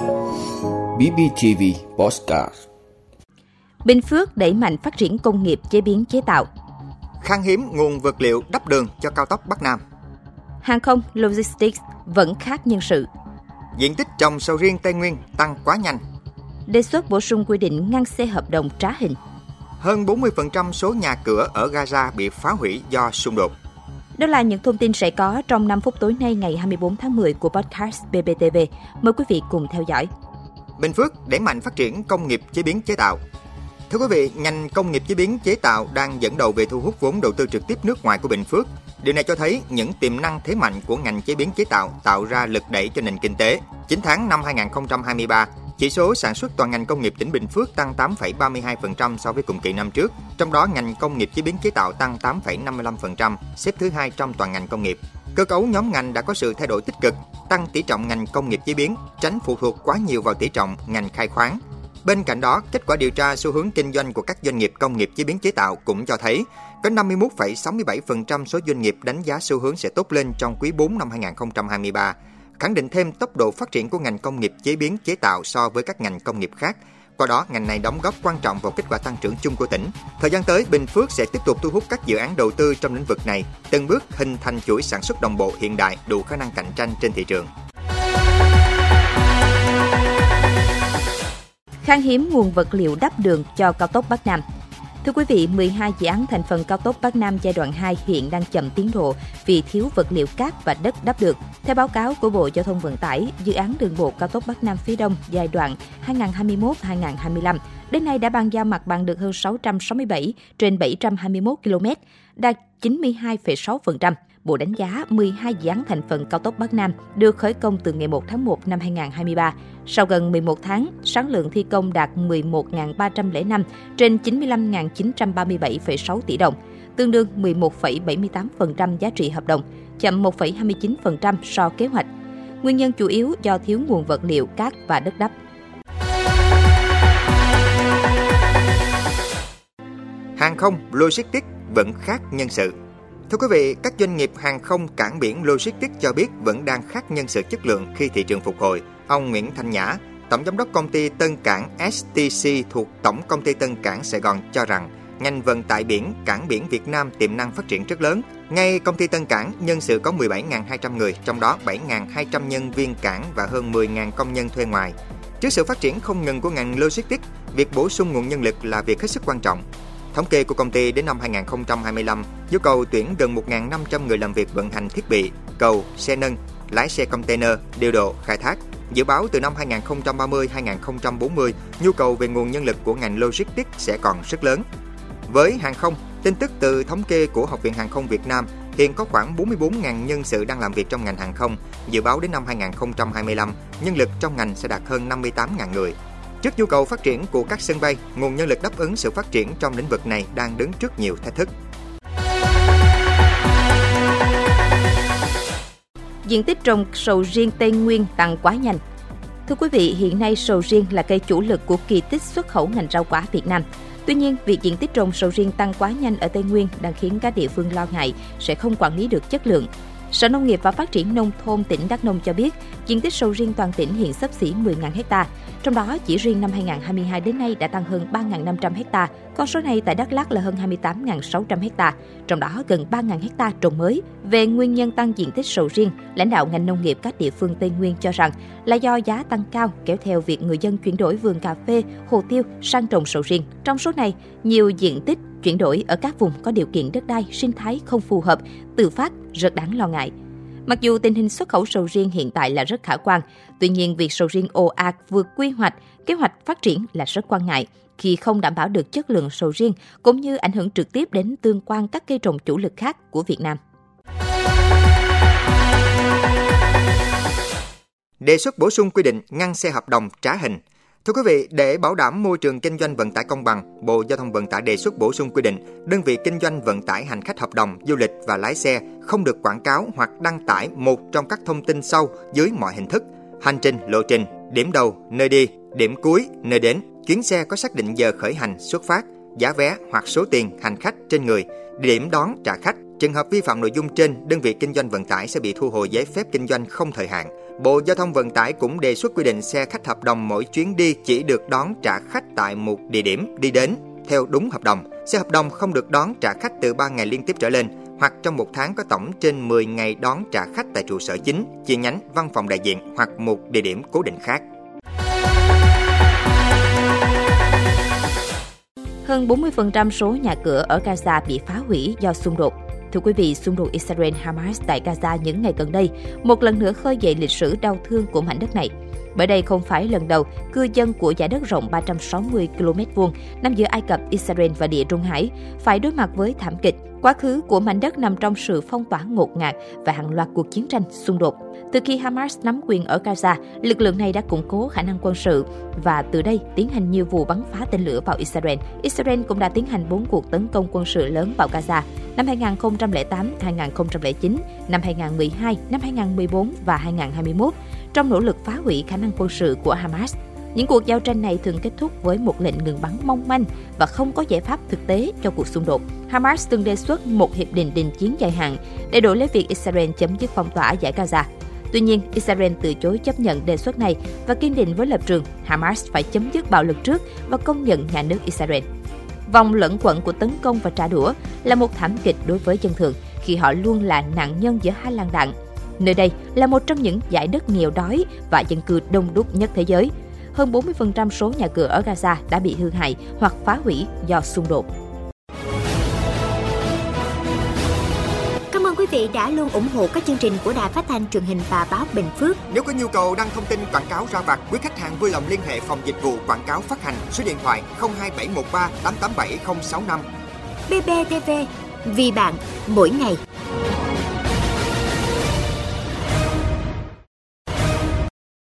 BBTV Postcard Bình Phước đẩy mạnh phát triển công nghiệp chế biến chế tạo. Khan hiếm nguồn vật liệu đắp đường cho cao tốc Bắc Nam. Hàng không Logistics vẫn khác nhân sự. Diện tích trồng sầu riêng Tây Nguyên tăng quá nhanh. Đề xuất bổ sung quy định ngăn xe hợp đồng trá hình. Hơn 40% số nhà cửa ở Gaza bị phá hủy do xung đột. Đó là những thông tin sẽ có trong 5 phút tối nay ngày 24 tháng 10 của podcast BBTV. Mời quý vị cùng theo dõi. Bình Phước đẩy mạnh phát triển công nghiệp chế biến chế tạo. Thưa quý vị, ngành công nghiệp chế biến chế tạo đang dẫn đầu về thu hút vốn đầu tư trực tiếp nước ngoài của Bình Phước. Điều này cho thấy những tiềm năng thế mạnh của ngành chế biến chế tạo tạo ra lực đẩy cho nền kinh tế. 9 tháng năm 2023, chỉ số sản xuất toàn ngành công nghiệp tỉnh Bình Phước tăng 8,32% so với cùng kỳ năm trước, trong đó ngành công nghiệp chế biến chế tạo tăng 8,55%, xếp thứ hai trong toàn ngành công nghiệp. Cơ cấu nhóm ngành đã có sự thay đổi tích cực, tăng tỷ trọng ngành công nghiệp chế biến, tránh phụ thuộc quá nhiều vào tỷ trọng ngành khai khoáng. Bên cạnh đó, kết quả điều tra xu hướng kinh doanh của các doanh nghiệp công nghiệp chế biến chế tạo cũng cho thấy có 51,67% số doanh nghiệp đánh giá xu hướng sẽ tốt lên trong quý 4 năm 2023, khẳng định thêm tốc độ phát triển của ngành công nghiệp chế biến chế tạo so với các ngành công nghiệp khác. Qua đó, ngành này đóng góp quan trọng vào kết quả tăng trưởng chung của tỉnh. Thời gian tới, Bình Phước sẽ tiếp tục thu hút các dự án đầu tư trong lĩnh vực này, từng bước hình thành chuỗi sản xuất đồng bộ hiện đại đủ khả năng cạnh tranh trên thị trường. Khan hiếm nguồn vật liệu đắp đường cho cao tốc Bắc Nam. Thưa quý vị, 12 dự án thành phần cao tốc Bắc Nam giai đoạn 2 hiện đang chậm tiến độ vì thiếu vật liệu cát và đất đắp được. Theo báo cáo của Bộ Giao thông Vận tải, dự án đường bộ cao tốc Bắc Nam phía Đông giai đoạn 2021-2025 đến nay đã bàn giao mặt bằng được hơn 667 trên 721 km, đạt 92,6%. Bộ đánh giá 12 dự án thành phần cao tốc Bắc Nam được khởi công từ ngày 1 tháng 1 năm 2023. Sau gần 11 tháng, sản lượng thi công đạt 11.305 trên 95.937,6 tỷ đồng, tương đương 11,78% giá trị hợp đồng, chậm 1,29% so kế hoạch. Nguyên nhân chủ yếu do thiếu nguồn vật liệu cát và đất đắp. Hàng không, logistics vẫn khác nhân sự. Thưa quý vị, các doanh nghiệp hàng không cảng biển logistics cho biết vẫn đang khắc nhân sự chất lượng khi thị trường phục hồi. Ông Nguyễn Thanh Nhã, Tổng giám đốc công ty Tân Cảng STC thuộc Tổng công ty Tân Cảng Sài Gòn cho rằng ngành vận tải biển, cảng biển Việt Nam tiềm năng phát triển rất lớn. Ngay công ty Tân Cảng, nhân sự có 17.200 người, trong đó 7.200 nhân viên cảng và hơn 10.000 công nhân thuê ngoài. Trước sự phát triển không ngừng của ngành logistics, việc bổ sung nguồn nhân lực là việc hết sức quan trọng. Thống kê của công ty đến năm 2025, nhu cầu tuyển gần 1.500 người làm việc vận hành thiết bị, cầu, xe nâng, lái xe container, điều độ, khai thác. Dự báo từ năm 2030-2040, nhu cầu về nguồn nhân lực của ngành logistics sẽ còn rất lớn. Với hàng không, tin tức từ thống kê của Học viện Hàng không Việt Nam, hiện có khoảng 44.000 nhân sự đang làm việc trong ngành hàng không. Dự báo đến năm 2025, nhân lực trong ngành sẽ đạt hơn 58.000 người. Trước nhu cầu phát triển của các sân bay, nguồn nhân lực đáp ứng sự phát triển trong lĩnh vực này đang đứng trước nhiều thách thức. Diện tích trồng sầu riêng Tây Nguyên tăng quá nhanh. Thưa quý vị, hiện nay sầu riêng là cây chủ lực của kỳ tích xuất khẩu ngành rau quả Việt Nam. Tuy nhiên, việc diện tích trồng sầu riêng tăng quá nhanh ở Tây Nguyên đang khiến các địa phương lo ngại sẽ không quản lý được chất lượng. Sở Nông nghiệp và Phát triển Nông thôn tỉnh Đắk Nông cho biết, diện tích sầu riêng toàn tỉnh hiện sấp xỉ 10.000 ha, trong đó chỉ riêng năm 2022 đến nay đã tăng hơn 3.500 ha. Con số này tại Đắk Lắk là hơn 28.600 ha, trong đó gần 3.000 ha trồng mới. Về nguyên nhân tăng diện tích sầu riêng, lãnh đạo ngành nông nghiệp các địa phương Tây Nguyên cho rằng là do giá tăng cao kéo theo việc người dân chuyển đổi vườn cà phê, hồ tiêu sang trồng sầu riêng. Trong số này, nhiều diện tích chuyển đổi ở các vùng có điều kiện đất đai sinh thái không phù hợp, tự phát rất đáng lo ngại. Mặc dù tình hình xuất khẩu sầu riêng hiện tại là rất khả quan, tuy nhiên việc sầu riêng ồ ạt vượt quy hoạch, kế hoạch phát triển là rất quan ngại khi không đảm bảo được chất lượng sầu riêng cũng như ảnh hưởng trực tiếp đến tương quan các cây trồng chủ lực khác của Việt Nam. Đề xuất bổ sung quy định ngăn xe hợp đồng trả hình Thưa quý vị, để bảo đảm môi trường kinh doanh vận tải công bằng, Bộ Giao thông Vận tải đề xuất bổ sung quy định đơn vị kinh doanh vận tải hành khách hợp đồng, du lịch và lái xe không được quảng cáo hoặc đăng tải một trong các thông tin sau dưới mọi hình thức: hành trình, lộ trình, điểm đầu, nơi đi, điểm cuối, nơi đến, chuyến xe có xác định giờ khởi hành, xuất phát, giá vé hoặc số tiền hành khách trên người, điểm đón trả khách. Trường hợp vi phạm nội dung trên, đơn vị kinh doanh vận tải sẽ bị thu hồi giấy phép kinh doanh không thời hạn Bộ Giao thông Vận tải cũng đề xuất quy định xe khách hợp đồng mỗi chuyến đi chỉ được đón trả khách tại một địa điểm đi đến theo đúng hợp đồng. Xe hợp đồng không được đón trả khách từ 3 ngày liên tiếp trở lên hoặc trong một tháng có tổng trên 10 ngày đón trả khách tại trụ sở chính, chi nhánh, văn phòng đại diện hoặc một địa điểm cố định khác. Hơn 40% số nhà cửa ở Gaza bị phá hủy do xung đột. Thưa quý vị, xung đột Israel-Hamas tại Gaza những ngày gần đây một lần nữa khơi dậy lịch sử đau thương của mảnh đất này. Bởi đây không phải lần đầu cư dân của giải đất rộng 360 km vuông nằm giữa Ai Cập, Israel và Địa Trung Hải phải đối mặt với thảm kịch Quá khứ của mảnh đất nằm trong sự phong tỏa ngột ngạt và hàng loạt cuộc chiến tranh xung đột. Từ khi Hamas nắm quyền ở Gaza, lực lượng này đã củng cố khả năng quân sự và từ đây tiến hành nhiều vụ bắn phá tên lửa vào Israel. Israel cũng đã tiến hành 4 cuộc tấn công quân sự lớn vào Gaza năm 2008, 2009, năm 2012, năm 2014 và 2021 trong nỗ lực phá hủy khả năng quân sự của Hamas. Những cuộc giao tranh này thường kết thúc với một lệnh ngừng bắn mong manh và không có giải pháp thực tế cho cuộc xung đột. Hamas từng đề xuất một hiệp định đình chiến dài hạn để đổi lấy việc Israel chấm dứt phong tỏa giải Gaza. Tuy nhiên, Israel từ chối chấp nhận đề xuất này và kiên định với lập trường Hamas phải chấm dứt bạo lực trước và công nhận nhà nước Israel. Vòng lẫn quẩn của tấn công và trả đũa là một thảm kịch đối với dân thường khi họ luôn là nạn nhân giữa hai làn đạn. Nơi đây là một trong những giải đất nghèo đói và dân cư đông đúc nhất thế giới – hơn 40% số nhà cửa ở Gaza đã bị hư hại hoặc phá hủy do xung đột. Cảm ơn quý vị đã luôn ủng hộ các chương trình của Đài Phát thanh truyền hình và báo Bình Phước. Nếu có nhu cầu đăng thông tin quảng cáo ra vặt, quý khách hàng vui lòng liên hệ phòng dịch vụ quảng cáo phát hành số điện thoại 02713 887065. BBTV vì bạn mỗi ngày.